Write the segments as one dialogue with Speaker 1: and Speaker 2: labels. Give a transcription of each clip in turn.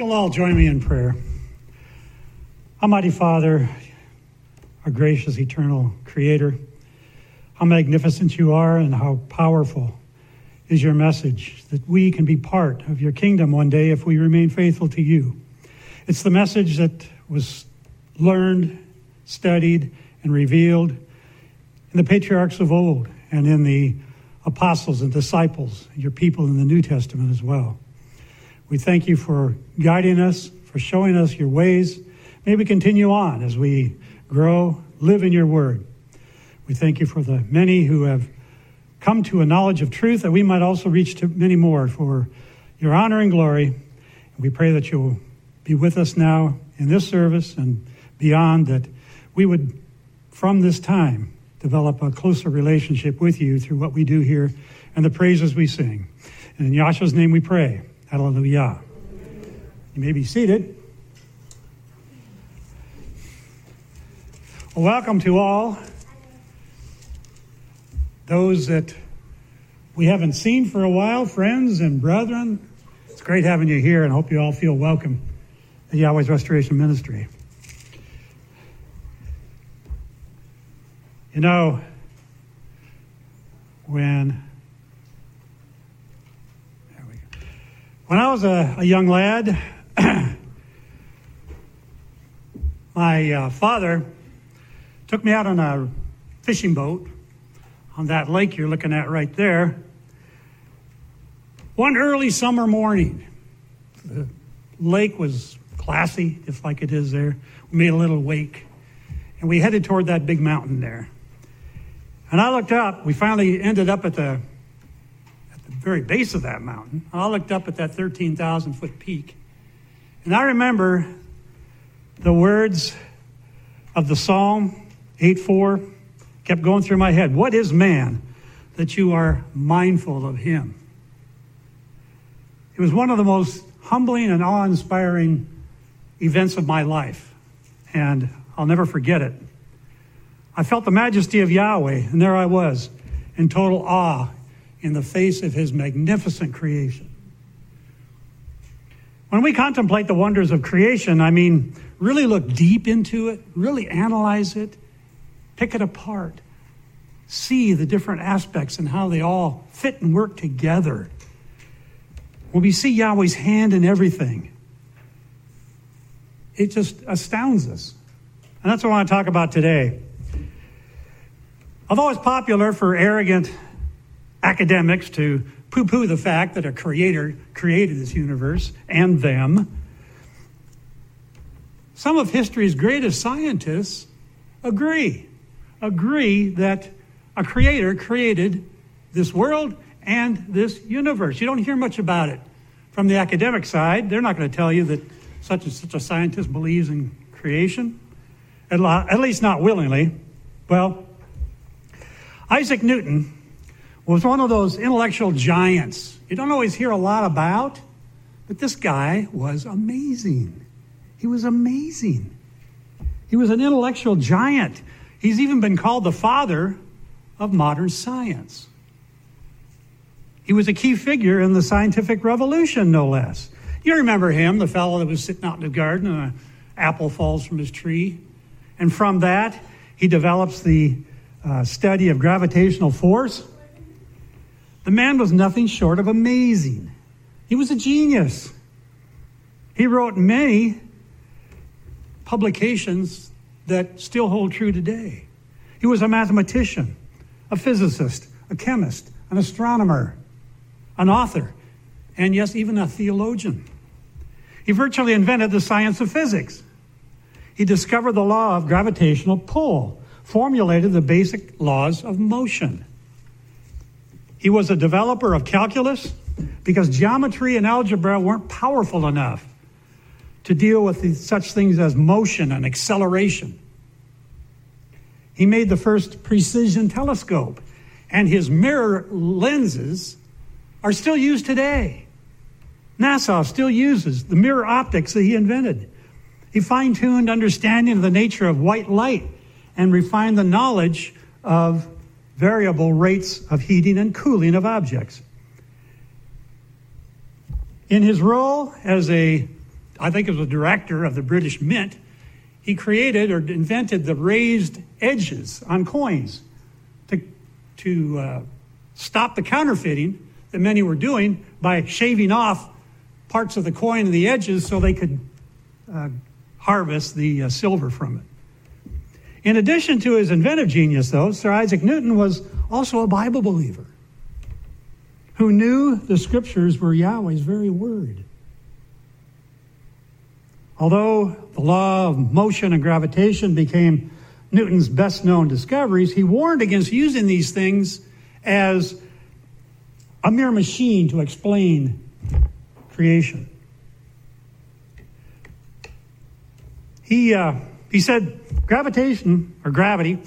Speaker 1: You'll all join me in prayer. Almighty Father, our gracious, eternal Creator, how magnificent you are and how powerful is your message that we can be part of your kingdom one day if we remain faithful to you. It's the message that was learned, studied, and revealed in the patriarchs of old and in the apostles and disciples, your people in the New Testament as well. We thank you for guiding us, for showing us your ways. May we continue on as we grow, live in your word. We thank you for the many who have come to a knowledge of truth that we might also reach to many more for your honor and glory. We pray that you'll be with us now in this service and beyond, that we would, from this time, develop a closer relationship with you through what we do here and the praises we sing. And in Yahshua's name we pray. Hallelujah. You may be seated. Well, welcome to all those that we haven't seen for a while, friends and brethren. It's great having you here, and I hope you all feel welcome at Yahweh's Restoration Ministry. You know, when When I was a, a young lad, my uh, father took me out on a fishing boat on that lake you're looking at right there. One early summer morning, the lake was classy, just like it is there. We made a little wake, and we headed toward that big mountain there. And I looked up. We finally ended up at the very base of that mountain. I looked up at that 13,000 foot peak. And I remember the words of the Psalm 8 4 kept going through my head. What is man that you are mindful of him? It was one of the most humbling and awe inspiring events of my life. And I'll never forget it. I felt the majesty of Yahweh, and there I was in total awe in the face of his magnificent creation. When we contemplate the wonders of creation, I mean, really look deep into it, really analyze it, pick it apart, see the different aspects and how they all fit and work together. When we see Yahweh's hand in everything, it just astounds us. And that's what I want to talk about today. Although it's popular for arrogant academics to poo poo the fact that a creator created this universe and them. Some of history's greatest scientists agree, agree that a creator created this world and this universe. You don't hear much about it from the academic side. They're not going to tell you that such and such a scientist believes in creation, at least not willingly. Well, Isaac Newton was one of those intellectual giants you don't always hear a lot about, but this guy was amazing. He was amazing. He was an intellectual giant. He's even been called the father of modern science. He was a key figure in the scientific revolution, no less. You remember him, the fellow that was sitting out in the garden and an apple falls from his tree. And from that, he develops the uh, study of gravitational force. The man was nothing short of amazing. He was a genius. He wrote many publications that still hold true today. He was a mathematician, a physicist, a chemist, an astronomer, an author, and yes, even a theologian. He virtually invented the science of physics. He discovered the law of gravitational pull, formulated the basic laws of motion. He was a developer of calculus because geometry and algebra weren't powerful enough to deal with such things as motion and acceleration. He made the first precision telescope, and his mirror lenses are still used today. NASA still uses the mirror optics that he invented. He fine tuned understanding of the nature of white light and refined the knowledge of variable rates of heating and cooling of objects. In his role as a I think it was a director of the British Mint, he created or invented the raised edges on coins to, to uh, stop the counterfeiting that many were doing by shaving off parts of the coin and the edges so they could uh, harvest the uh, silver from it. In addition to his inventive genius, though, Sir Isaac Newton was also a Bible believer who knew the scriptures were Yahweh's very word. Although the law of motion and gravitation became Newton's best known discoveries, he warned against using these things as a mere machine to explain creation. He, uh, he said gravitation or gravity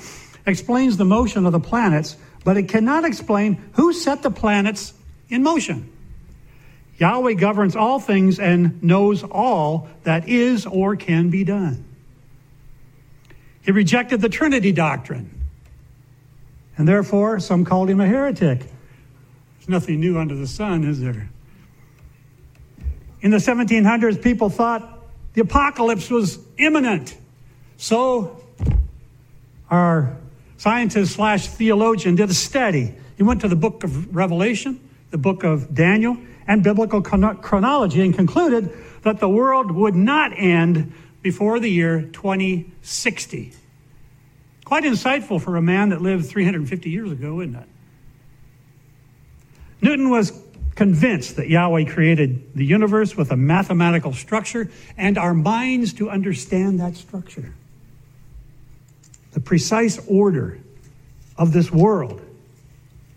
Speaker 1: explains the motion of the planets, but it cannot explain who set the planets in motion. Yahweh governs all things and knows all that is or can be done. He rejected the Trinity doctrine, and therefore some called him a heretic. There's nothing new under the sun, is there? In the 1700s, people thought the apocalypse was imminent. So, our scientist slash theologian did a study. He went to the book of Revelation, the book of Daniel, and biblical chronology and concluded that the world would not end before the year 2060. Quite insightful for a man that lived 350 years ago, isn't it? Newton was convinced that Yahweh created the universe with a mathematical structure and our minds to understand that structure the precise order of this world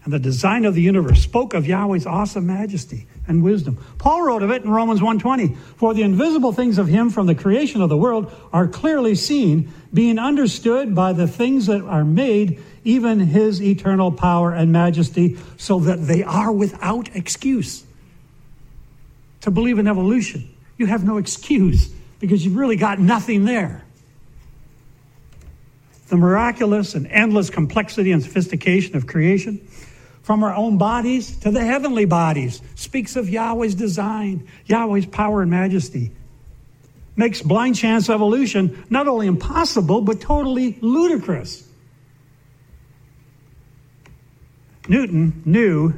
Speaker 1: and the design of the universe spoke of Yahweh's awesome majesty and wisdom. Paul wrote of it in Romans 1:20, "For the invisible things of him from the creation of the world are clearly seen, being understood by the things that are made, even his eternal power and majesty, so that they are without excuse." To believe in evolution, you have no excuse because you've really got nothing there. The miraculous and endless complexity and sophistication of creation, from our own bodies to the heavenly bodies, speaks of Yahweh's design, Yahweh's power and majesty. Makes blind chance evolution not only impossible, but totally ludicrous. Newton knew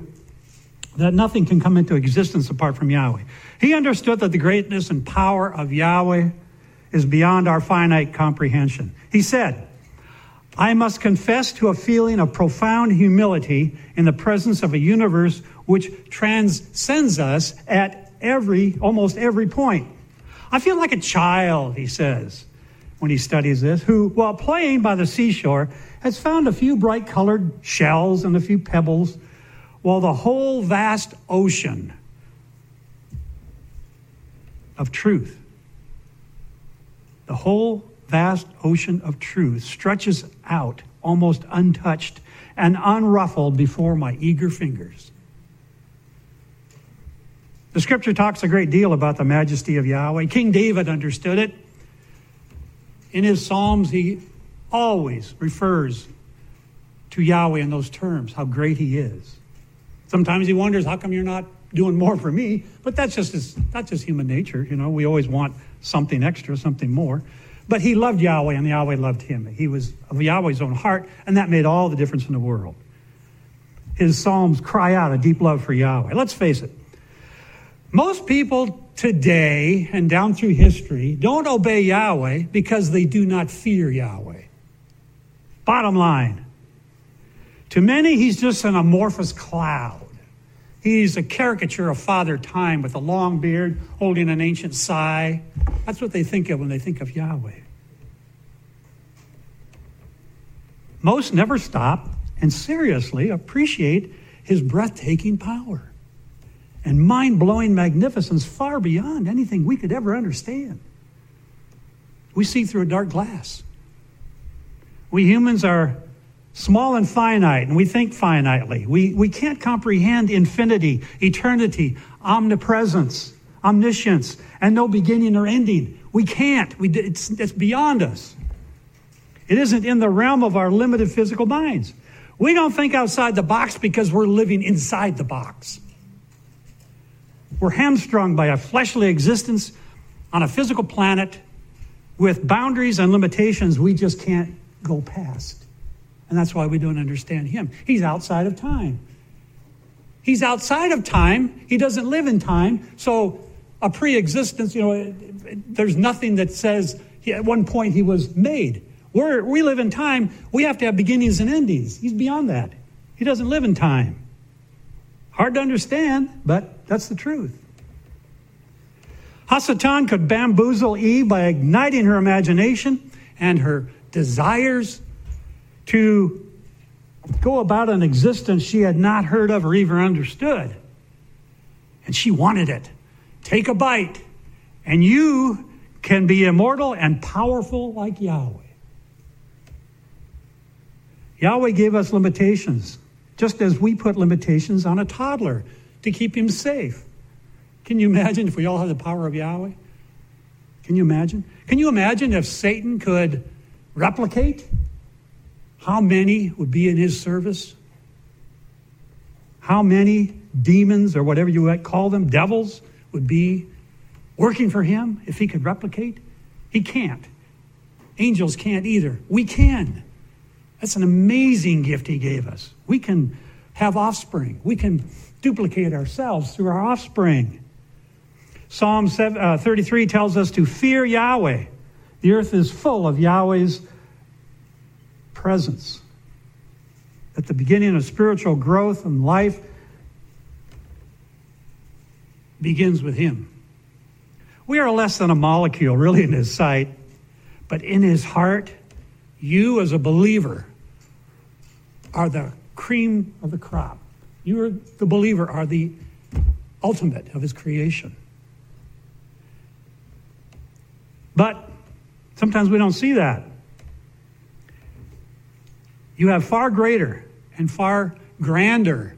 Speaker 1: that nothing can come into existence apart from Yahweh. He understood that the greatness and power of Yahweh is beyond our finite comprehension. He said, I must confess to a feeling of profound humility in the presence of a universe which transcends us at every, almost every point. I feel like a child, he says, when he studies this, who, while playing by the seashore, has found a few bright colored shells and a few pebbles, while the whole vast ocean of truth, the whole vast ocean of truth stretches out almost untouched and unruffled before my eager fingers. The scripture talks a great deal about the majesty of Yahweh. King David understood it. In his Psalms, he always refers to Yahweh in those terms, how great he is. Sometimes he wonders, how come you're not doing more for me? But that's just, that's just human nature. You know, we always want something extra, something more. But he loved Yahweh and Yahweh loved him. He was of Yahweh's own heart, and that made all the difference in the world. His Psalms cry out a deep love for Yahweh. Let's face it. Most people today and down through history don't obey Yahweh because they do not fear Yahweh. Bottom line. To many, he's just an amorphous cloud. He's a caricature of Father Time with a long beard, holding an ancient sigh. That's what they think of when they think of Yahweh. Most never stop and seriously appreciate his breathtaking power and mind blowing magnificence far beyond anything we could ever understand. We see through a dark glass. We humans are small and finite, and we think finitely. We, we can't comprehend infinity, eternity, omnipresence, omniscience, and no beginning or ending. We can't. We, it's, it's beyond us. It isn't in the realm of our limited physical minds. We don't think outside the box because we're living inside the box. We're hamstrung by a fleshly existence on a physical planet with boundaries and limitations we just can't go past. And that's why we don't understand him. He's outside of time. He's outside of time. He doesn't live in time. So, a pre existence, you know, there's nothing that says he, at one point he was made. We're, we live in time. We have to have beginnings and endings. He's beyond that. He doesn't live in time. Hard to understand, but that's the truth. Hasatan could bamboozle Eve by igniting her imagination and her desires to go about an existence she had not heard of or even understood. And she wanted it. Take a bite, and you can be immortal and powerful like Yahweh. Yahweh gave us limitations, just as we put limitations on a toddler to keep him safe. Can you imagine if we all had the power of Yahweh? Can you imagine? Can you imagine if Satan could replicate? How many would be in his service? How many demons, or whatever you might call them, devils, would be working for him if he could replicate? He can't. Angels can't either. We can. That's an amazing gift he gave us. We can have offspring. We can duplicate ourselves through our offspring. Psalm uh, 33 tells us to fear Yahweh. The earth is full of Yahweh's presence. At the beginning of spiritual growth and life begins with Him. We are less than a molecule, really, in His sight, but in His heart, you as a believer are the cream of the crop. You are the believer are the ultimate of his creation. But sometimes we don't see that. You have far greater and far grander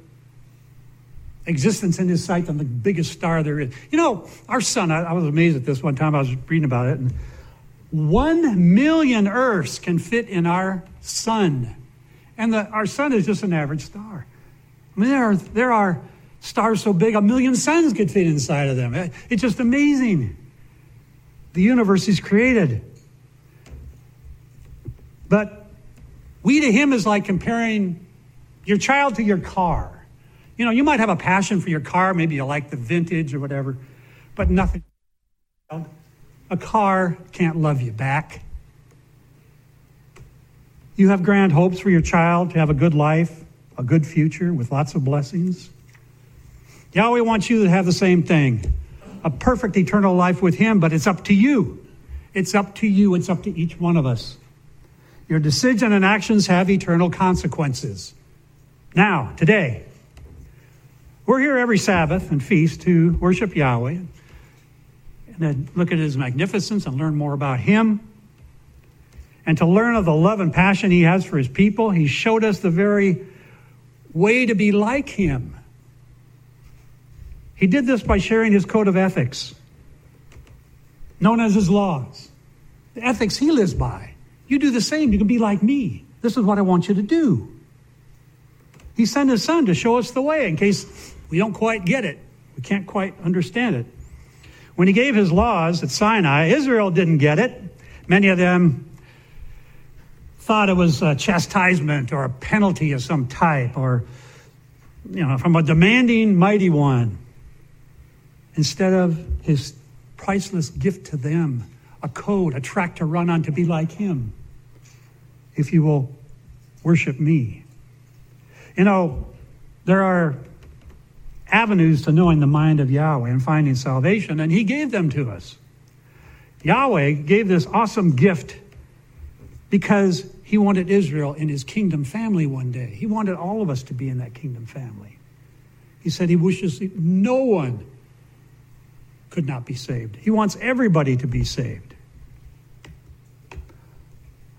Speaker 1: existence in his sight than the biggest star there is. You know, our sun, I, I was amazed at this one time, I was reading about it, and one million Earths can fit in our sun. And the, our sun is just an average star. I mean, there are, there are stars so big, a million suns could fit inside of them. It's just amazing. The universe is created. But we to him is like comparing your child to your car. You know, you might have a passion for your car, maybe you like the vintage or whatever, but nothing. A car can't love you back. You have grand hopes for your child to have a good life, a good future with lots of blessings. Yahweh wants you to have the same thing a perfect eternal life with Him, but it's up to you. It's up to you. It's up to each one of us. Your decision and actions have eternal consequences. Now, today, we're here every Sabbath and feast to worship Yahweh and look at his magnificence and learn more about him. And to learn of the love and passion he has for his people, he showed us the very way to be like him. He did this by sharing his code of ethics, known as his laws. The ethics he lives by. You do the same. You can be like me. This is what I want you to do. He sent his son to show us the way in case we don't quite get it. We can't quite understand it. When he gave his laws at Sinai, Israel didn't get it. Many of them thought it was a chastisement or a penalty of some type or, you know, from a demanding mighty one instead of his priceless gift to them, a code, a track to run on to be like him. If you will worship me. You know, there are avenues to knowing the mind of Yahweh and finding salvation, and He gave them to us. Yahweh gave this awesome gift because He wanted Israel in His kingdom family one day. He wanted all of us to be in that kingdom family. He said He wishes no one could not be saved. He wants everybody to be saved.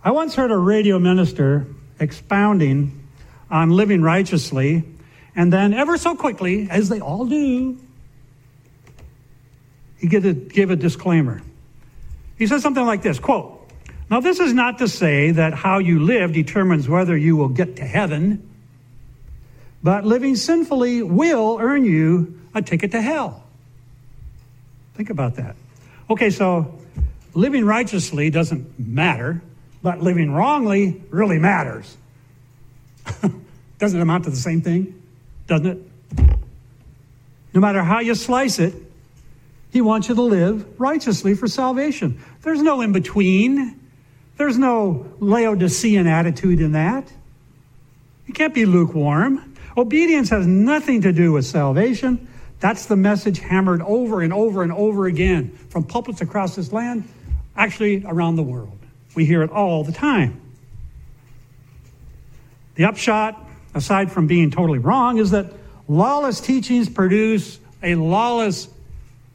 Speaker 1: I once heard a radio minister expounding on living righteously and then, ever so quickly, as they all do, he gave a, a disclaimer. He says something like this quote, Now, this is not to say that how you live determines whether you will get to heaven, but living sinfully will earn you a ticket to hell. Think about that. Okay, so living righteously doesn't matter, but living wrongly really matters. doesn't it amount to the same thing? Doesn't it? No matter how you slice it, he wants you to live righteously for salvation. There's no in between. There's no Laodicean attitude in that. You can't be lukewarm. Obedience has nothing to do with salvation. That's the message hammered over and over and over again from pulpits across this land, actually around the world. We hear it all the time. The upshot, aside from being totally wrong, is that lawless teachings produce a lawless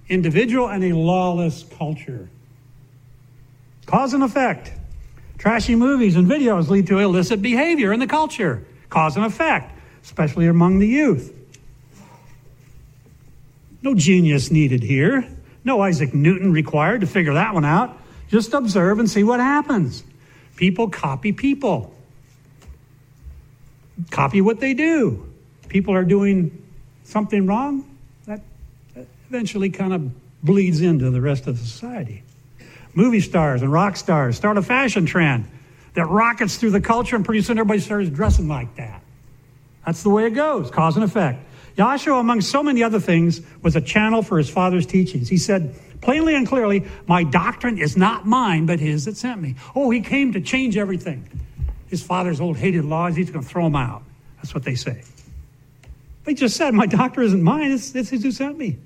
Speaker 1: individual and a lawless culture. Cause and effect. Trashy movies and videos lead to illicit behavior in the culture. Cause and effect, especially among the youth. No genius needed here. No Isaac Newton required to figure that one out. Just observe and see what happens. People copy people, copy what they do. People are doing something wrong, that eventually kind of bleeds into the rest of society. Movie stars and rock stars start a fashion trend that rockets through the culture, and pretty soon everybody starts dressing like that. That's the way it goes, cause and effect. Yahshua, among so many other things, was a channel for his father's teachings. He said plainly and clearly, My doctrine is not mine, but his that sent me. Oh, he came to change everything. His father's old hated laws, he's going to throw them out. That's what they say. They just said, My doctrine isn't mine, it's, it's his who sent me.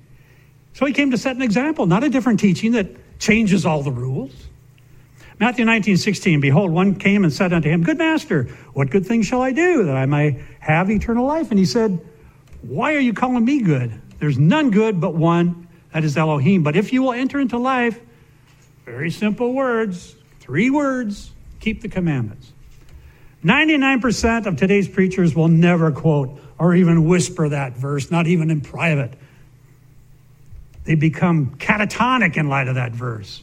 Speaker 1: So he came to set an example, not a different teaching that changes all the rules. Matthew 19, 16, behold, one came and said unto him, Good master, what good thing shall I do that I may have eternal life? And he said, why are you calling me good? There's none good but one, that is Elohim. But if you will enter into life, very simple words, three words, keep the commandments. 99% of today's preachers will never quote or even whisper that verse, not even in private. They become catatonic in light of that verse.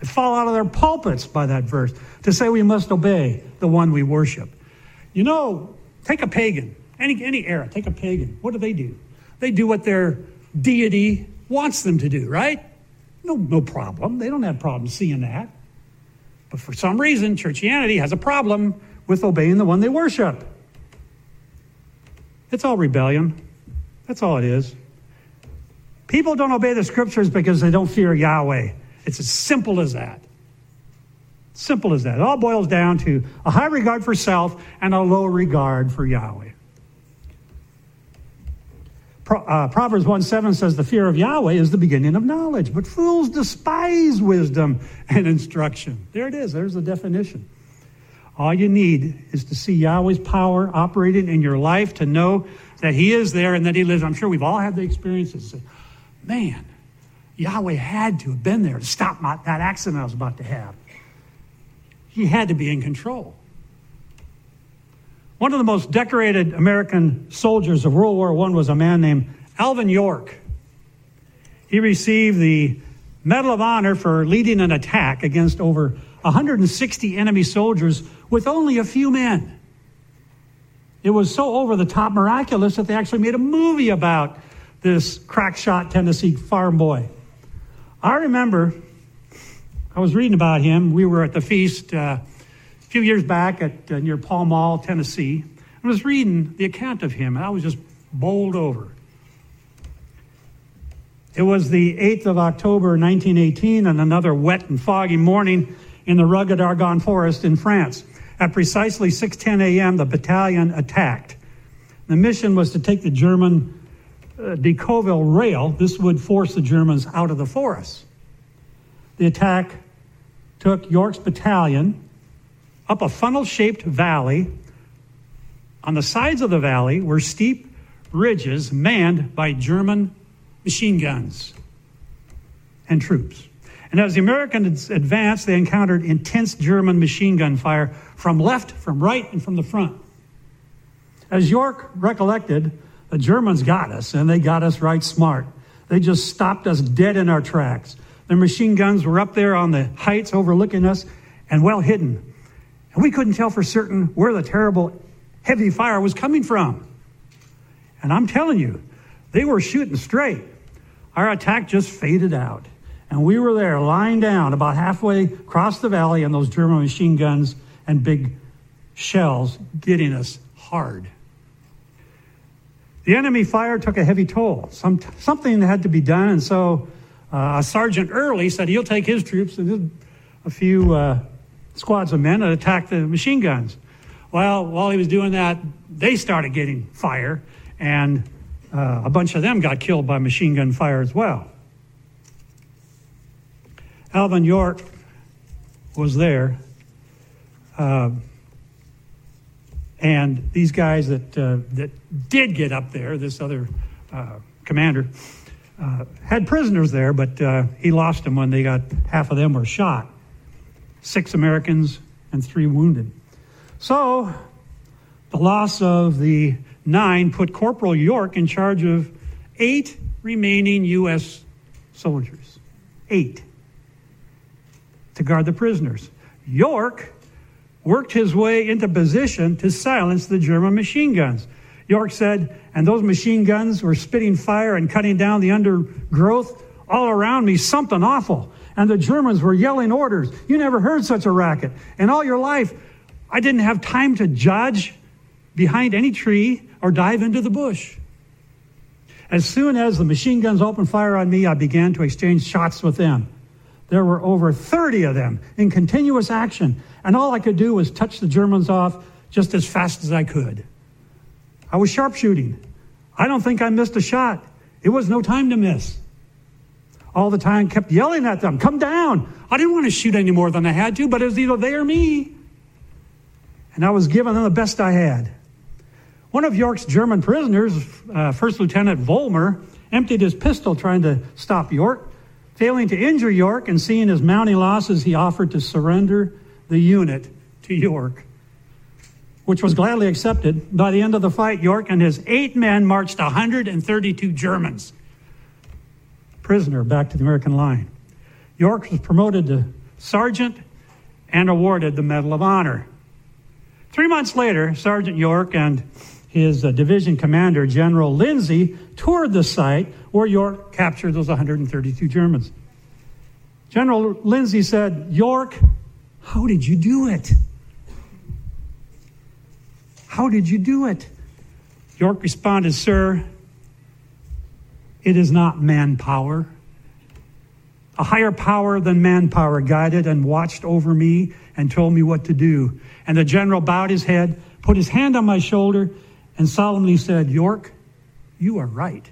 Speaker 1: They fall out of their pulpits by that verse to say we must obey the one we worship. You know, take a pagan. Any, any era, take a pagan. What do they do? They do what their deity wants them to do, right? No, no problem. They don't have problems seeing that. But for some reason, churchianity has a problem with obeying the one they worship. It's all rebellion. That's all it is. People don't obey the scriptures because they don't fear Yahweh. It's as simple as that. Simple as that. It all boils down to a high regard for self and a low regard for Yahweh. Uh, Proverbs 1 7 says, The fear of Yahweh is the beginning of knowledge, but fools despise wisdom and instruction. There it is, there's the definition. All you need is to see Yahweh's power operating in your life, to know that He is there and that He lives. I'm sure we've all had the experiences. Man, Yahweh had to have been there to stop my, that accident I was about to have. He had to be in control. One of the most decorated American soldiers of World War I was a man named Alvin York. He received the Medal of Honor for leading an attack against over 160 enemy soldiers with only a few men. It was so over the top miraculous that they actually made a movie about this crackshot Tennessee farm boy. I remember I was reading about him. We were at the feast. Uh, a few years back at uh, near Pall Mall, Tennessee. I was reading the account of him, and I was just bowled over. It was the 8th of October, 1918, and another wet and foggy morning in the rugged Argonne forest in France. At precisely 6:10 a.m., the battalion attacked. The mission was to take the German uh, Decauville rail. This would force the Germans out of the forest. The attack took York's battalion up a funnel shaped valley. On the sides of the valley were steep ridges manned by German machine guns and troops. And as the Americans advanced, they encountered intense German machine gun fire from left, from right, and from the front. As York recollected, the Germans got us, and they got us right smart. They just stopped us dead in our tracks. Their machine guns were up there on the heights overlooking us and well hidden. And we couldn't tell for certain where the terrible heavy fire was coming from. And I'm telling you, they were shooting straight. Our attack just faded out. And we were there lying down about halfway across the valley, and those German machine guns and big shells getting us hard. The enemy fire took a heavy toll. Some, something had to be done, and so uh, Sergeant Early said he'll take his troops and a few uh, squads of men and attack the machine guns. Well, while he was doing that, they started getting fire, and uh, a bunch of them got killed by machine gun fire as well. Alvin York was there. Uh, and these guys that, uh, that did get up there, this other uh, commander, uh, had prisoners there, but uh, he lost them when they got half of them were shot. Six Americans and three wounded. So the loss of the nine put Corporal York in charge of eight remaining U.S. soldiers. Eight. To guard the prisoners. York worked his way into position to silence the German machine guns. York said, and those machine guns were spitting fire and cutting down the undergrowth all around me, something awful. And the Germans were yelling orders. You never heard such a racket. In all your life, I didn't have time to judge behind any tree or dive into the bush. As soon as the machine guns opened fire on me, I began to exchange shots with them. There were over 30 of them in continuous action, and all I could do was touch the Germans off just as fast as I could. I was sharpshooting. I don't think I missed a shot. It was no time to miss. All the time kept yelling at them, come down. I didn't want to shoot any more than I had to, but it was either they or me. And I was giving them the best I had. One of York's German prisoners, uh, First Lieutenant Vollmer, emptied his pistol trying to stop York. Failing to injure York and seeing his mounting losses, he offered to surrender the unit to York, which was gladly accepted. By the end of the fight, York and his eight men marched 132 Germans prisoner back to the American line. York was promoted to sergeant and awarded the Medal of Honor. Three months later, Sergeant York and his uh, division commander, General Lindsey, toured the site where York captured those 132 Germans. General Lindsey said, York, how did you do it? How did you do it? York responded, Sir, it is not manpower. A higher power than manpower guided and watched over me and told me what to do. And the general bowed his head, put his hand on my shoulder, and solemnly said, York, you are right.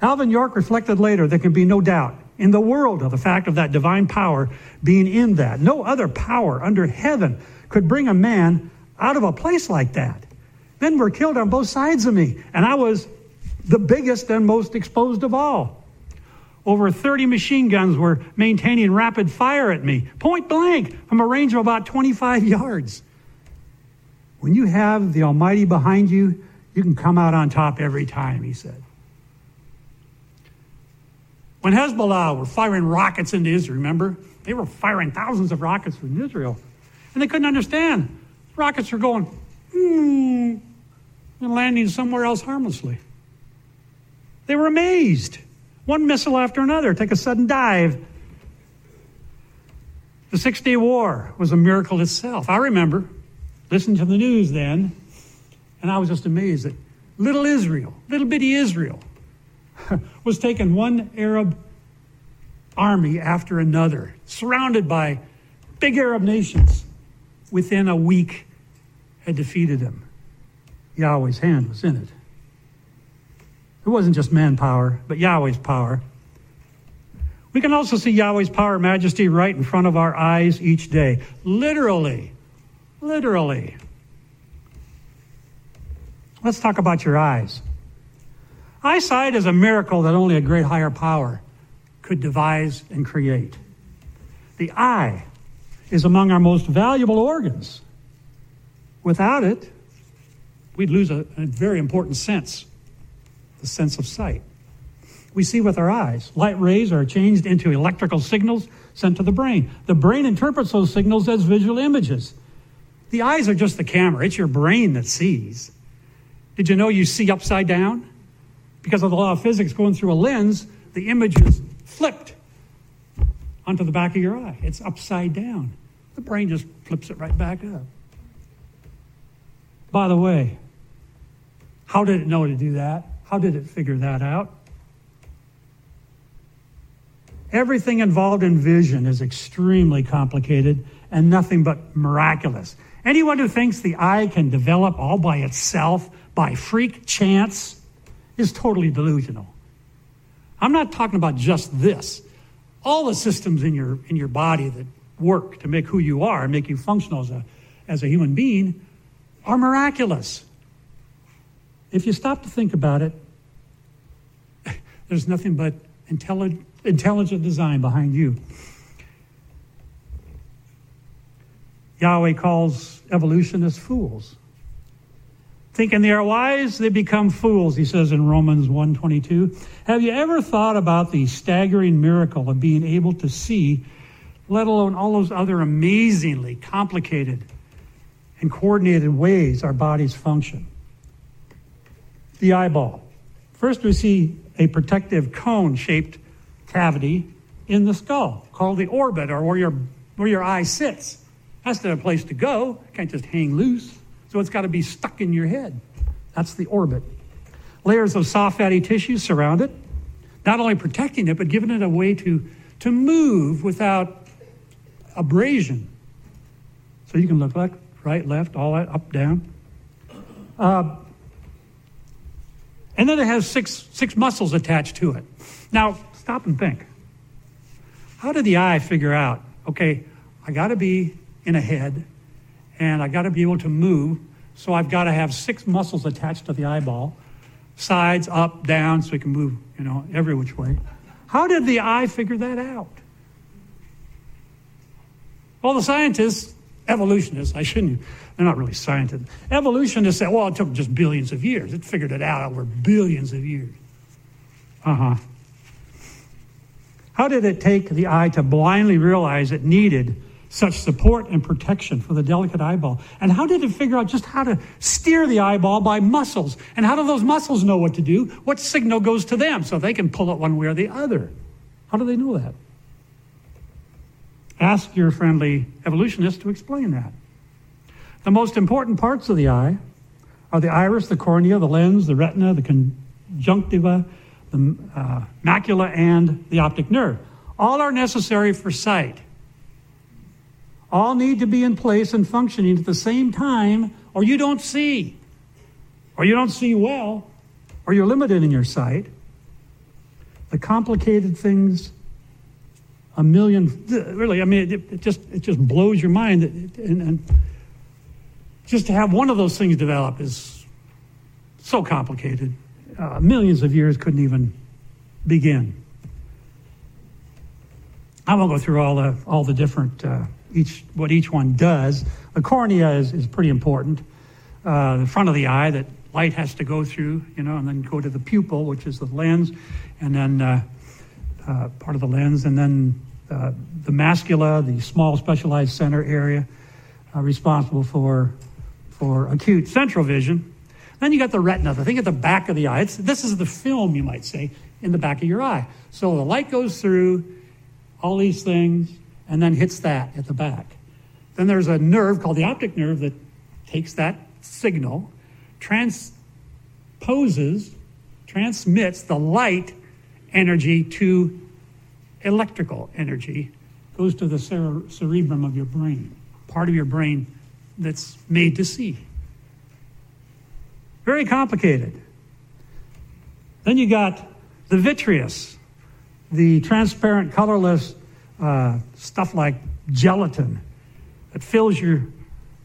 Speaker 1: Alvin York reflected later there can be no doubt in the world of the fact of that divine power being in that. No other power under heaven could bring a man out of a place like that. Men were killed on both sides of me, and I was the biggest and most exposed of all. Over 30 machine guns were maintaining rapid fire at me, point blank, from a range of about 25 yards. When you have the Almighty behind you, you can come out on top every time, he said. When Hezbollah were firing rockets into Israel, remember? They were firing thousands of rockets from Israel. And they couldn't understand. Rockets were going, hmm, and landing somewhere else harmlessly. They were amazed. One missile after another take a sudden dive. The Six Day War was a miracle itself. I remember listening to the news then, and I was just amazed that little Israel, little bitty Israel, was taking one Arab army after another, surrounded by big Arab nations. Within a week, had defeated them. Yahweh's hand was in it. It wasn't just manpower, but Yahweh's power. We can also see Yahweh's power and majesty right in front of our eyes each day. Literally. Literally. Let's talk about your eyes. Eyesight is a miracle that only a great higher power could devise and create. The eye is among our most valuable organs. Without it, we'd lose a, a very important sense the sense of sight. We see with our eyes. Light rays are changed into electrical signals sent to the brain. The brain interprets those signals as visual images. The eyes are just the camera, it's your brain that sees. Did you know you see upside down? Because of the law of physics going through a lens, the image is flipped onto the back of your eye. It's upside down. The brain just flips it right back up. By the way, how did it know to do that? How did it figure that out? Everything involved in vision is extremely complicated and nothing but miraculous. Anyone who thinks the eye can develop all by itself by freak chance is totally delusional. I'm not talking about just this. All the systems in your in your body that work to make who you are make you functional as a as a human being are miraculous. If you stop to think about it, there's nothing but intelligent, intelligent design behind you. Yahweh calls evolutionists fools. Thinking they are wise, they become fools, he says in Romans 1:22. Have you ever thought about the staggering miracle of being able to see, let alone all those other amazingly complicated and coordinated ways our bodies function? The eyeball. First, we see a protective cone shaped cavity in the skull called the orbit or where your, where your eye sits. To have a place to go. Can't just hang loose. So it's got to be stuck in your head. That's the orbit. Layers of soft fatty tissue surround it, not only protecting it, but giving it a way to, to move without abrasion. So you can look left, right, left, all that, up, down. Uh, and then it has six, six muscles attached to it. Now, stop and think. How did the eye figure out, okay, I got to be in a head, and I got to be able to move. So I've got to have six muscles attached to the eyeball, sides, up, down, so it can move, you know, every which way. How did the eye figure that out? Well, the scientists, evolutionists, I shouldn't, they're not really scientists. Evolutionists say, well, it took just billions of years. It figured it out over billions of years. Uh huh. How did it take the eye to blindly realize it needed such support and protection for the delicate eyeball? And how did it figure out just how to steer the eyeball by muscles? And how do those muscles know what to do? What signal goes to them so they can pull it one way or the other? How do they know that? Ask your friendly evolutionist to explain that. The most important parts of the eye are the iris, the cornea, the lens, the retina, the conjunctiva, the uh, macula, and the optic nerve. All are necessary for sight all need to be in place and functioning at the same time, or you don't see, or you don't see well, or you're limited in your sight. The complicated things, a million, really, I mean, it, it just it just blows your mind. And, and just to have one of those things develop is so complicated. Uh, millions of years couldn't even begin. I won't go through all the all the different. Uh, each what each one does. The cornea is, is pretty important. Uh, the front of the eye that light has to go through, you know, and then go to the pupil, which is the lens, and then uh, uh, part of the lens, and then uh, the mascula, the small specialized center area, uh, responsible for for acute central vision. Then you got the retina, the thing at the back of the eye. It's, this is the film, you might say, in the back of your eye. So the light goes through all these things, and then hits that at the back. Then there's a nerve called the optic nerve that takes that signal, transposes, transmits the light energy to electrical energy, goes to the cere- cerebrum of your brain, part of your brain that's made to see. Very complicated. Then you got the vitreous, the transparent, colorless uh, stuff like gelatin that fills your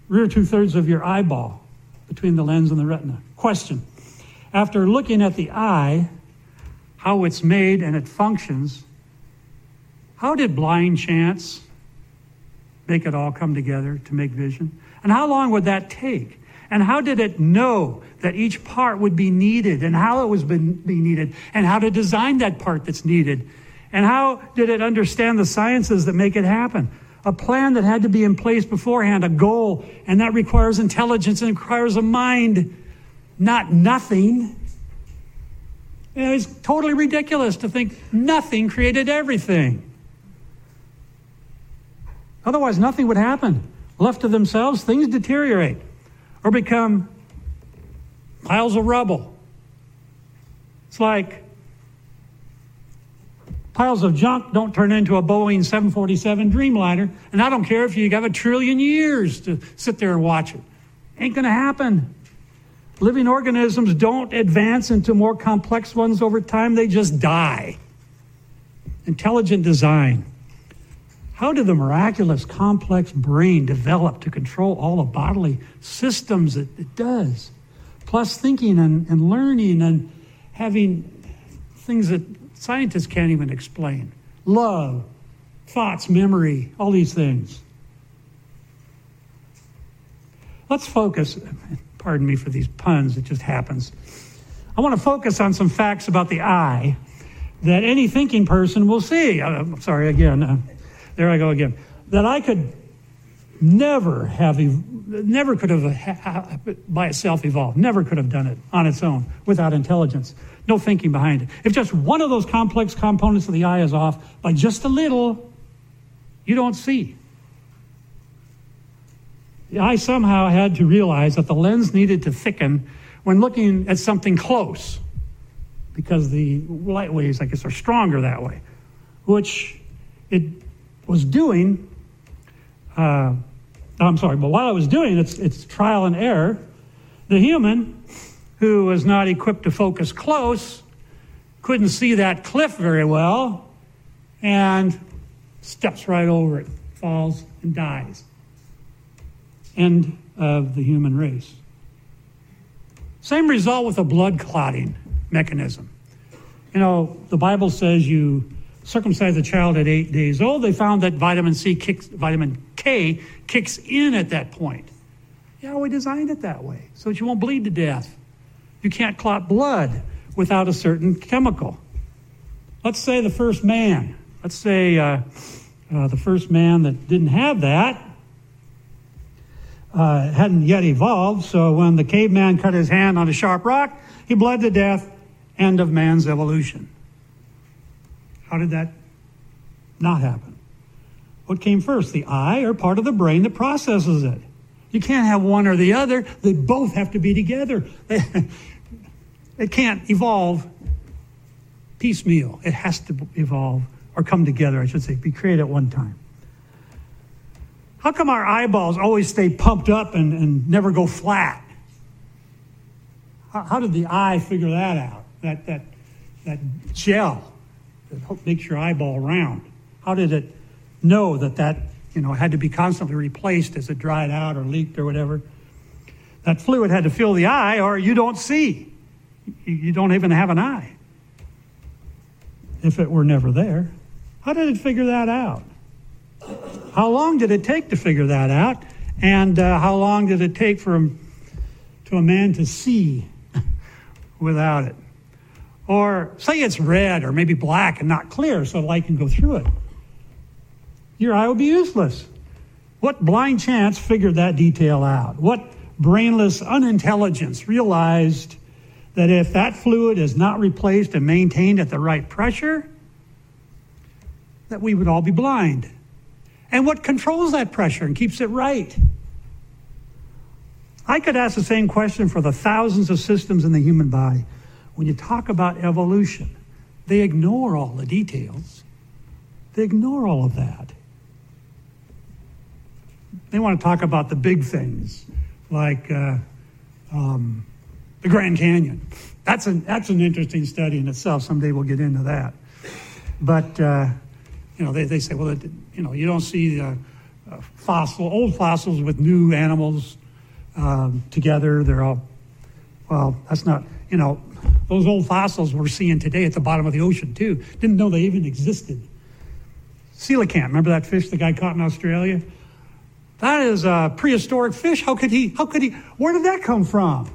Speaker 1: rear two thirds of your eyeball between the lens and the retina. Question After looking at the eye, how it's made and it functions, how did blind chance make it all come together to make vision? And how long would that take? And how did it know that each part would be needed and how it was being needed and how to design that part that's needed and how did it understand the sciences that make it happen? A plan that had to be in place beforehand, a goal, and that requires intelligence and requires a mind, not nothing. It's totally ridiculous to think nothing created everything. Otherwise, nothing would happen. Left to themselves, things deteriorate or become piles of rubble. It's like piles of junk don't turn into a Boeing 747 Dreamliner, and I don't care if you have a trillion years to sit there and watch it. Ain't going to happen. Living organisms don't advance into more complex ones over time, they just die. Intelligent design. How did the miraculous, complex brain develop to control all the bodily systems it, it does? Plus, thinking and, and learning and having things that scientists can't even explain love, thoughts, memory, all these things. Let's focus Pardon me for these puns, it just happens. I want to focus on some facts about the eye that any thinking person will see. Uh, I'm sorry, again. There I go again. That eye could never have, never could have by itself evolved, never could have done it on its own without intelligence. No thinking behind it. If just one of those complex components of the eye is off by just a little, you don't see. eye somehow had to realize that the lens needed to thicken when looking at something close because the light waves, I guess, are stronger that way, which it was doing. Uh, I'm sorry, but while eye was doing its, its trial and error, the human who was not equipped to focus close couldn't see that cliff very well and steps right over it, falls, and dies end of the human race. Same result with a blood clotting mechanism. You know, the Bible says you circumcise a child at eight days old. They found that vitamin C kicks, vitamin K kicks in at that point. Yeah, we designed it that way so that you won't bleed to death. You can't clot blood without a certain chemical. Let's say the first man. Let's say uh, uh, the first man that didn't have that uh, hadn't yet evolved. So when the caveman cut his hand on a sharp rock, he bled to death. End of man's evolution. How did that not happen? What came first, the eye or part of the brain that processes it? You can't have one or the other. They both have to be together. it can't evolve piecemeal. It has to evolve or come together, I should say, be created at one time. How come our eyeballs always stay pumped up and, and never go flat? How, how did the eye figure that out? That, that, that gel that makes your eyeball round. How did it know that that you know had to be constantly replaced as it dried out or leaked or whatever? That fluid had to fill the eye, or you don't see. You don't even have an eye. If it were never there, how did it figure that out? How long did it take to figure that out? And uh, how long did it take for him, to a man to see without it? Or say it's red or maybe black and not clear so light can go through it. Your eye would be useless. What blind chance figured that detail out? What brainless unintelligence realized that if that fluid is not replaced and maintained at the right pressure, that we would all be blind? and what controls that pressure and keeps it right? I could ask the same question for the thousands of systems in the human body. When you talk about evolution, they ignore all the details. They ignore all of that. They want to talk about the big things, like uh, um, the Grand Canyon. That's an, that's an interesting study in itself. Someday we'll get into that. But uh, you know, they, they say, well, it, you know, you don't see uh, fossil, old fossils with new animals um, together. They're all, well, that's not, you know, those old fossils we're seeing today at the bottom of the ocean, too. Didn't know they even existed. Coelacanth, remember that fish the guy caught in Australia? That is a prehistoric fish. How could he, how could he, where did that come from?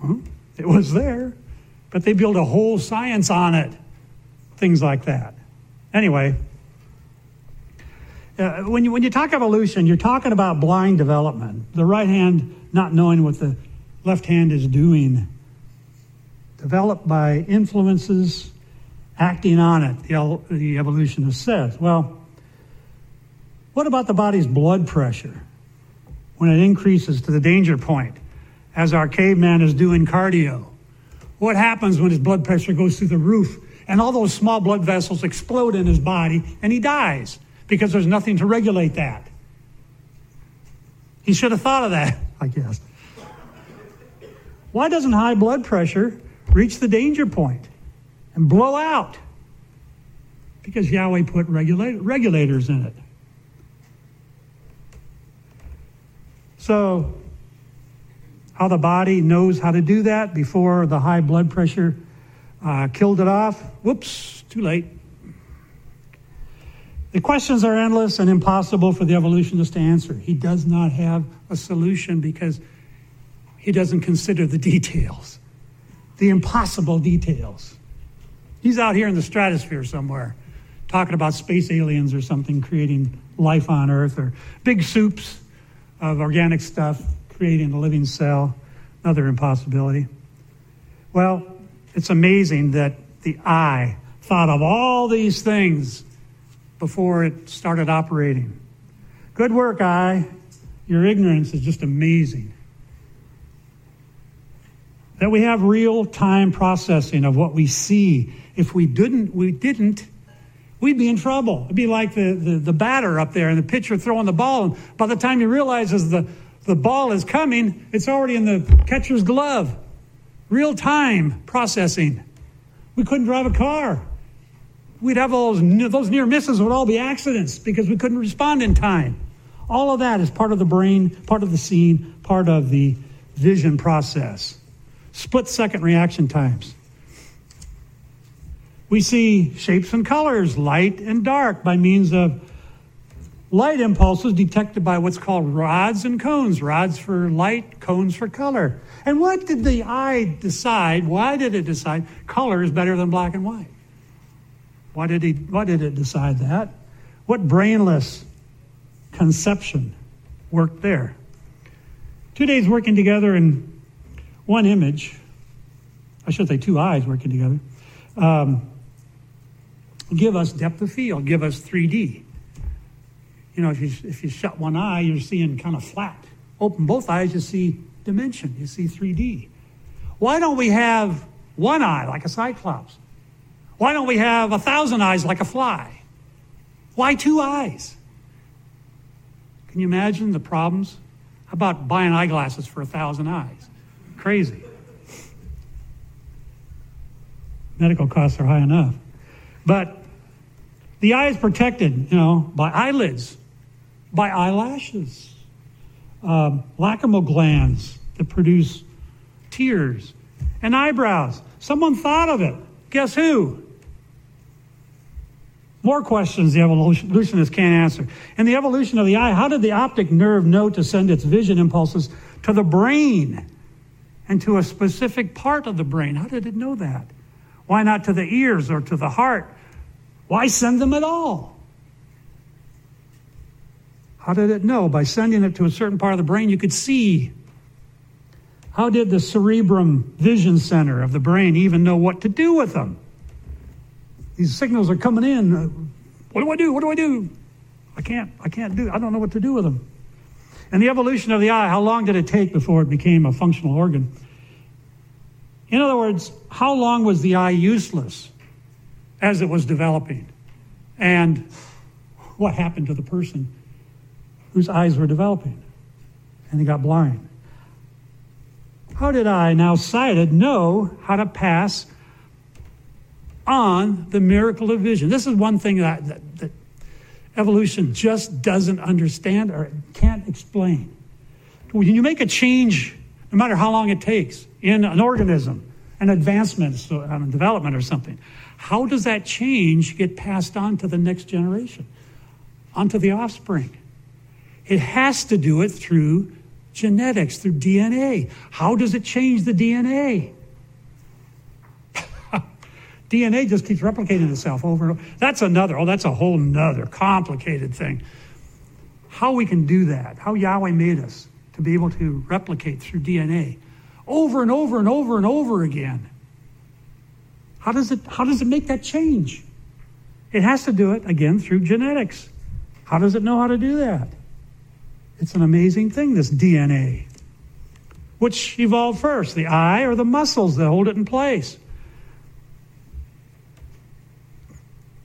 Speaker 1: Huh? It was there, but they built a whole science on it. Things like that. Anyway, uh, when, you, when you talk evolution, you're talking about blind development. The right hand not knowing what the left hand is doing. Developed by influences acting on it, the, the evolutionist says. Well, what about the body's blood pressure when it increases to the danger point, as our caveman is doing cardio? What happens when his blood pressure goes through the roof and all those small blood vessels explode in his body and he dies because there's nothing to regulate that? He should have thought of that, I guess. Why doesn't high blood pressure reach the danger point and blow out? Because Yahweh put regula- regulators in it. So, how the body knows how to do that before the high blood pressure uh, killed it off. Whoops, too late. The questions are endless and impossible for the evolutionist to answer. He does not have a solution because he doesn't consider the details, the impossible details. He's out here in the stratosphere somewhere talking about space aliens or something creating life on Earth or big soups of organic stuff creating a living cell, another impossibility. Well, it's amazing that the eye thought of all these things before it started operating. Good work, eye. Your ignorance is just amazing. That we have real time processing of what we see. If we didn't, we didn't, we'd be in trouble. It'd be like the, the, the batter up there and the pitcher throwing the ball. And by the time he realizes the, the ball is coming, it's already in the catcher's glove. Real time processing. We couldn't drive a car. We'd have all those, those near misses would all be accidents because we couldn't respond in time. All of that is part of the brain, part of the scene, part of the vision process. Split second reaction times. We see shapes and colors, light and dark, by means of light impulses detected by what's called rods and cones. Rods for light, cones for color. And what did the eye decide? Why did it decide color is better than black and white? Why did, he, why did it decide that? What brainless conception worked there? Two days working together in one image, I should say two eyes working together, um, give us depth of field, give us 3D. You know, if you, if you shut one eye, you're seeing kind of flat. Open both eyes, you see dimension. You see 3D. Why don't we have one eye like a cyclops? Why don't we have a thousand eyes like a fly? Why two eyes? Can you imagine the problems? How about buying eyeglasses for a thousand eyes? Crazy. Medical costs are high enough. But the eye is protected, you know, by eyelids, by eyelashes, um, lacrimal glands that produce tears, and eyebrows. Someone thought of it. Guess who? More questions the evolutionists can't answer. In the evolution of the eye, how did the optic nerve know to send its vision impulses to the brain and to a specific part of the brain? How did it know that? Why not to the ears or to the heart? Why send them at all? How did it know? By sending it to a certain part of the brain, you could see. How did the cerebrum vision center of the brain even know what to do with them? These signals are coming in. What do I do? What do I do? I can't, I can't do, I don't know what to do with them. And the evolution of the eye, how long did it take before it became a functional organ? In other words, how long was the eye useless as it was developing? And what happened to the person whose eyes were developing and they got blind. How did eye, now sighted, know how to pass on the miracle of vision? This is one thing that, that, that evolution just doesn't understand or can't explain. When you make a change, no matter how long it takes, in an organism, an advancement, so, um, development or something, how does that change get passed on to the next generation, onto the offspring? It has to do it through genetics, through DNA. How does it change the DNA? DNA just keeps replicating itself over and over. That's another, oh, that's a whole nother complicated thing. How we can do that, how Yahweh made us to be able to replicate through DNA over and over and over and over again. How does it, how does it make that change? It has to do it, again, through genetics. How does it know how to do that? It's an amazing thing, this DNA. Which evolved first, the eye or the muscles that hold it in place?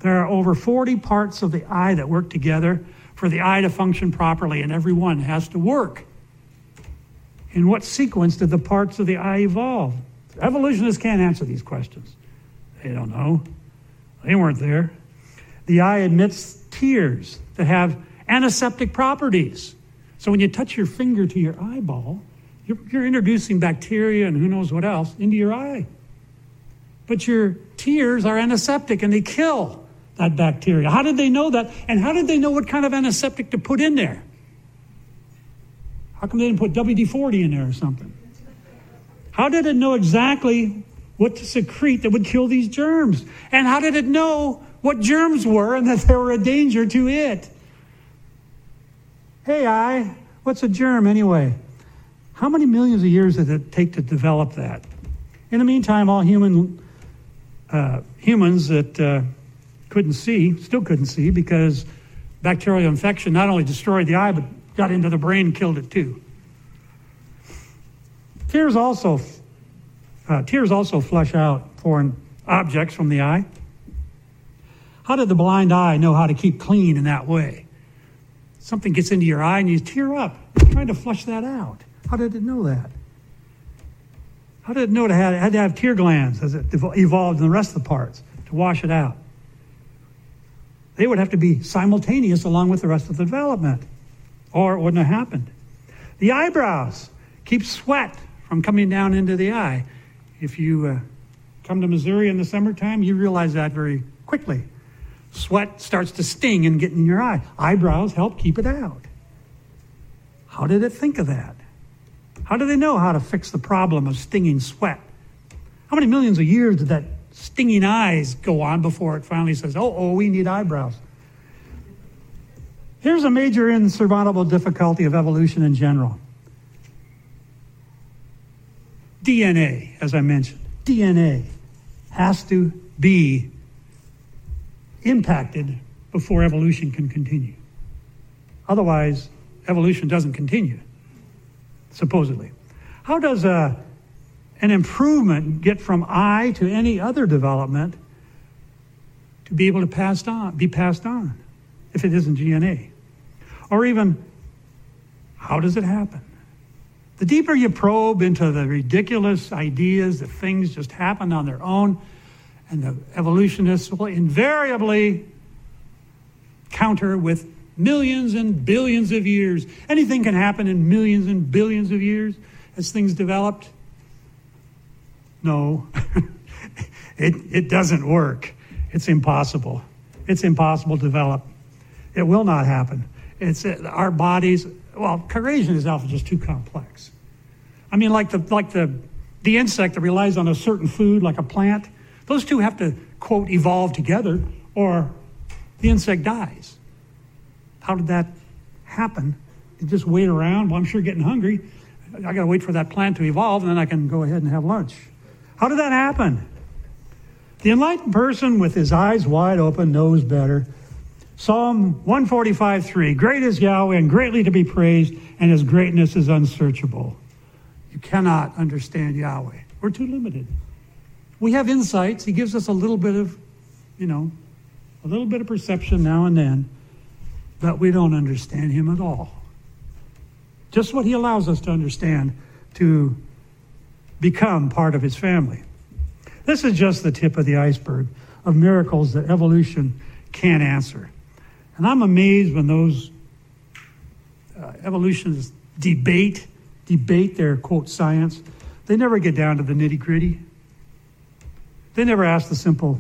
Speaker 1: There are over 40 parts of the eye that work together for the eye to function properly, and every one has to work. In what sequence did the parts of the eye evolve? Evolutionists can't answer these questions. They don't know. They weren't there. The eye emits tears that have antiseptic properties. So when you touch your finger to your eyeball, you're, you're introducing bacteria and who knows what else into your eye. But your tears are antiseptic and they kill that bacteria. How did they know that? And how did they know what kind of antiseptic to put in there? How come they didn't put WD 40 in there or something? How did it know exactly what to secrete that would kill these germs? And how did it know what germs were and that they were a danger to it? Hey, I, what's a germ anyway? How many millions of years did it take to develop that? In the meantime, all human uh, humans that uh, couldn't see still couldn't see because bacterial infection not only destroyed the eye but got into the brain killed it too. Tears also uh, tears also flush out foreign objects from the eye. How did the blind eye know how to keep clean in that way? Something gets into your eye and you tear up, trying to flush that out. How did it know that? How did it know it had, it had to have tear glands as it evolved in the rest of the parts to wash it out? They would have to be simultaneous along with the rest of the development, or it wouldn't have happened. The eyebrows keep sweat from coming down into the eye. If you uh, come to Missouri in the summertime, you realize that very quickly. Sweat starts to sting and get in your eye. Eyebrows help keep it out. How did it think of that? How do they know how to fix the problem of stinging sweat? How many millions of years did that stinging eyes go on before it finally says, oh, oh, we need eyebrows? Here's a major insurmountable difficulty of evolution in general DNA, as I mentioned. DNA has to be impacted before evolution can continue. Otherwise, evolution doesn't continue supposedly. How does a, an improvement get from eye to any other development to be able to pass on, be passed on if it isn't DNA? Or even, how does it happen? The deeper you probe into the ridiculous ideas that things just happen on their own, and the evolutionists will invariably counter with millions and billions of years. Anything can happen in millions and billions of years as things developed. No, it, it doesn't work. It's impossible. It's impossible to develop. It will not happen. It's uh, our bodies. Well, creation is is just too complex. I mean, like the like the the insect that relies on a certain food, like a plant. Those two have to quote evolve together, or the insect dies. How did that happen? You just wait around. Well, I'm sure getting hungry. I got to wait for that plant to evolve, and then I can go ahead and have lunch. How did that happen? The enlightened person with his eyes wide open knows better. Psalm 145 3 Great is Yahweh and greatly to be praised, and his greatness is unsearchable. You cannot understand Yahweh. We're too limited. We have insights. He gives us a little bit of, you know, a little bit of perception now and then but we don't understand him at all. Just what he allows us to understand to become part of his family. This is just the tip of the iceberg of miracles that evolution can't answer. And I'm amazed when those uh, evolutionists debate debate their quote science. They never get down to the nitty gritty. They never ask the simple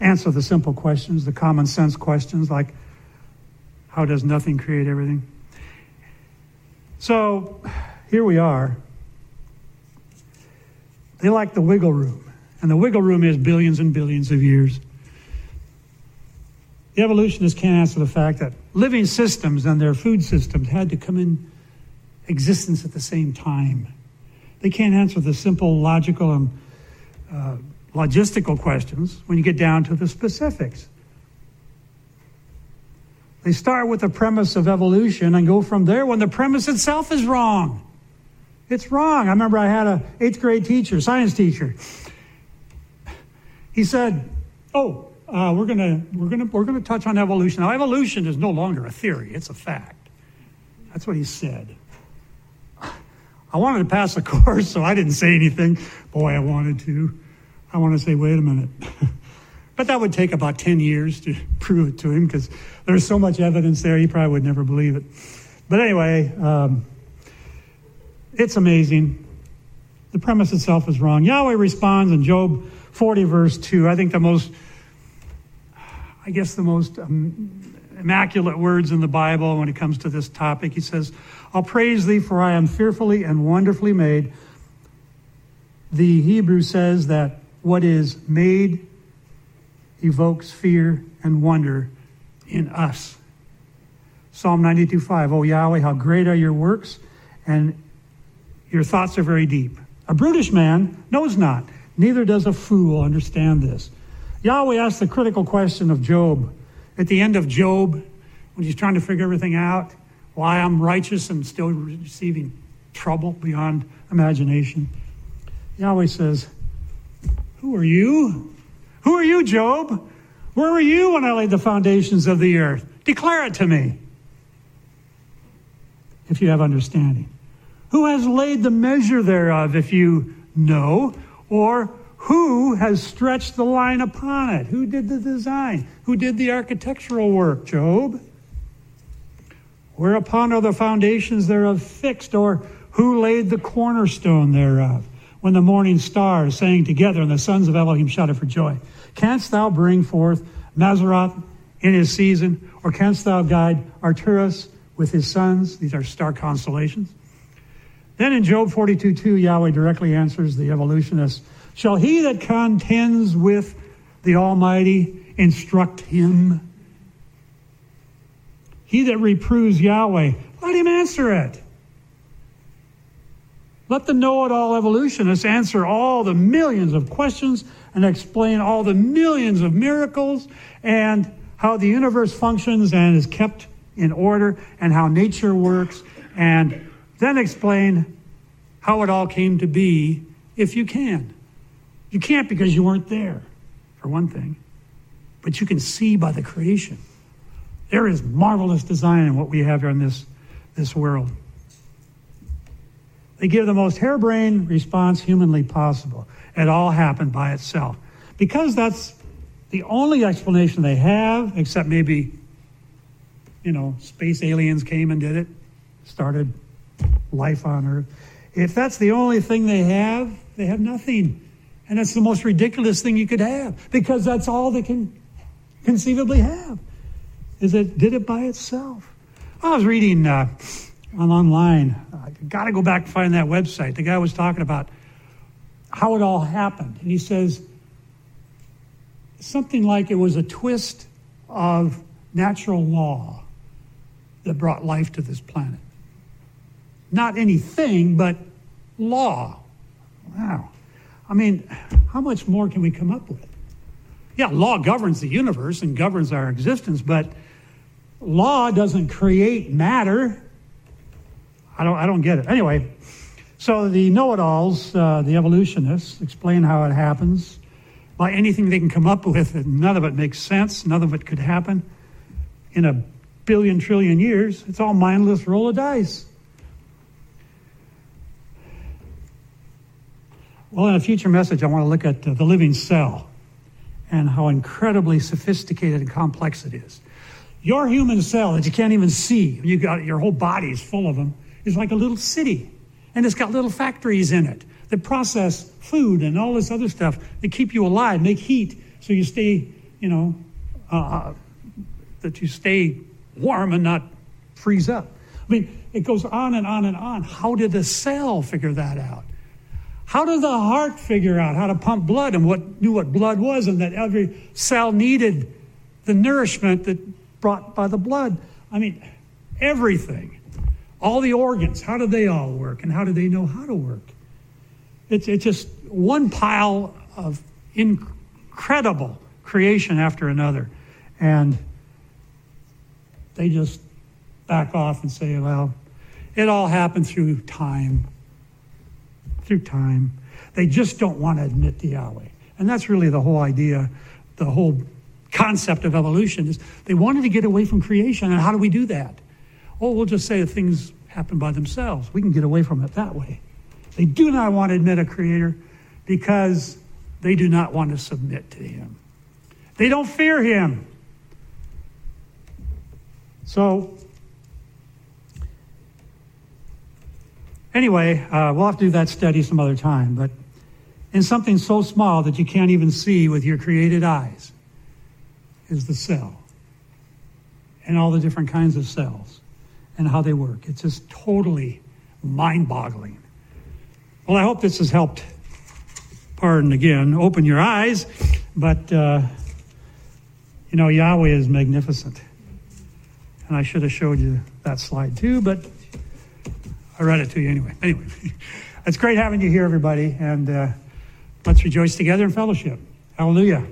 Speaker 1: answer the simple questions, the common sense questions like how does nothing create everything? So here we are. They like the wiggle room, and the wiggle room is billions and billions of years. The evolutionists can't answer the fact that living systems and their food systems had to come in existence at the same time. They can't answer the simple, logical, and uh, logistical questions when you get down to the specifics. They start with the premise of evolution and go from there when the premise itself is wrong. It's wrong. I remember I had a eighth grade teacher, science teacher. He said, "Oh, uh, we're gonna we're gonna we're gonna touch on evolution. Now, evolution is no longer a theory; it's a fact." That's what he said. I wanted to pass the course, so I didn't say anything. Boy, I wanted to. I want to say, wait a minute. but that would take about 10 years to prove it to him because there's so much evidence there, he probably would never believe it. But anyway, um, it's amazing. The premise itself is wrong. Yahweh responds in Job 40, verse 2. I think the most, I guess, the most um, immaculate words in the Bible when it comes to this topic. He says, I'll praise thee, for I am fearfully and wonderfully made. The Hebrew says that what is made evokes fear and wonder in us. Psalm 92 5. Oh Yahweh, how great are your works, and your thoughts are very deep. A brutish man knows not, neither does a fool understand this. Yahweh asks the critical question of Job. At the end of Job, when he's trying to figure everything out, why I'm righteous and still receiving trouble beyond imagination. Yahweh says, Who are you? Who are you, Job? Where were you when I laid the foundations of the earth? Declare it to me, if you have understanding. Who has laid the measure thereof, if you know? Or who has stretched the line upon it? Who did the design? Who did the architectural work, Job? Whereupon are the foundations thereof fixed? Or who laid the cornerstone thereof? When the morning stars sang together and the sons of Elohim shouted for joy. Canst thou bring forth Mazzaroth in his season? Or canst thou guide Arcturus with his sons? These are star constellations. Then in Job 42 2, Yahweh directly answers the evolutionist Shall he that contends with the Almighty instruct him? He that reproves Yahweh, let him answer it. Let the know it all evolutionists answer all the millions of questions and explain all the millions of miracles and how the universe functions and is kept in order and how nature works, and then explain how it all came to be if you can. You can't because you weren't there, for one thing, but you can see by the creation. There is marvelous design in what we have here in this, this world. They give the most harebrained response humanly possible. It all happened by itself. Because that's the only explanation they have, except maybe, you know, space aliens came and did it, started life on Earth. If that's the only thing they have, they have nothing. And that's the most ridiculous thing you could have because that's all they can conceivably have is it did it by itself. I was reading uh, on online. I got to go back and find that website. The guy was talking about how it all happened, and he says something like it was a twist of natural law that brought life to this planet. Not anything, but law. Wow. I mean, how much more can we come up with? Yeah, law governs the universe and governs our existence, but law doesn't create matter. I don't, I don't get it. Anyway, so the know it alls, uh, the evolutionists, explain how it happens by anything they can come up with, none of it makes sense. None of it could happen in a billion trillion years. It's all mindless roll of dice. Well, in a future message, I want to look at uh, the living cell and how incredibly sophisticated and complex it is. Your human cell that you can't even see, you got your whole body is full of them, is like a little city. And it's got little factories in it that process food and all this other stuff that keep you alive, make heat so you stay, you know, uh, uh, that you stay warm and not freeze up. I mean, it goes on and on and on. How did the cell figure that out? How did the heart figure out how to pump blood and what knew what blood was and that every cell needed the nourishment that brought by the blood. I mean, everything. All the organs, how do they all work? And how do they know how to work? It's, it's just one pile of incredible creation after another. And they just back off and say, well, it all happened through time. Through time. They just don't want to admit the Yahweh. And that's really the whole idea, the whole concept of evolution is they wanted to get away from creation. And how do we do that? Oh, we'll just say things happen by themselves. We can get away from it that way. They do not want to admit a creator because they do not want to submit to him. They don't fear him. So, anyway, uh, we'll have to do that study some other time. But in something so small that you can't even see with your created eyes is the cell and all the different kinds of cells and how they work. It's just totally mind boggling. Well, I hope this has helped, pardon again, open your eyes, but uh, you know, Yahweh is magnificent. And I should have showed you that slide too, but I read it to you anyway. Anyway, it's great having you here, everybody, and uh, let's rejoice together in fellowship. Hallelujah.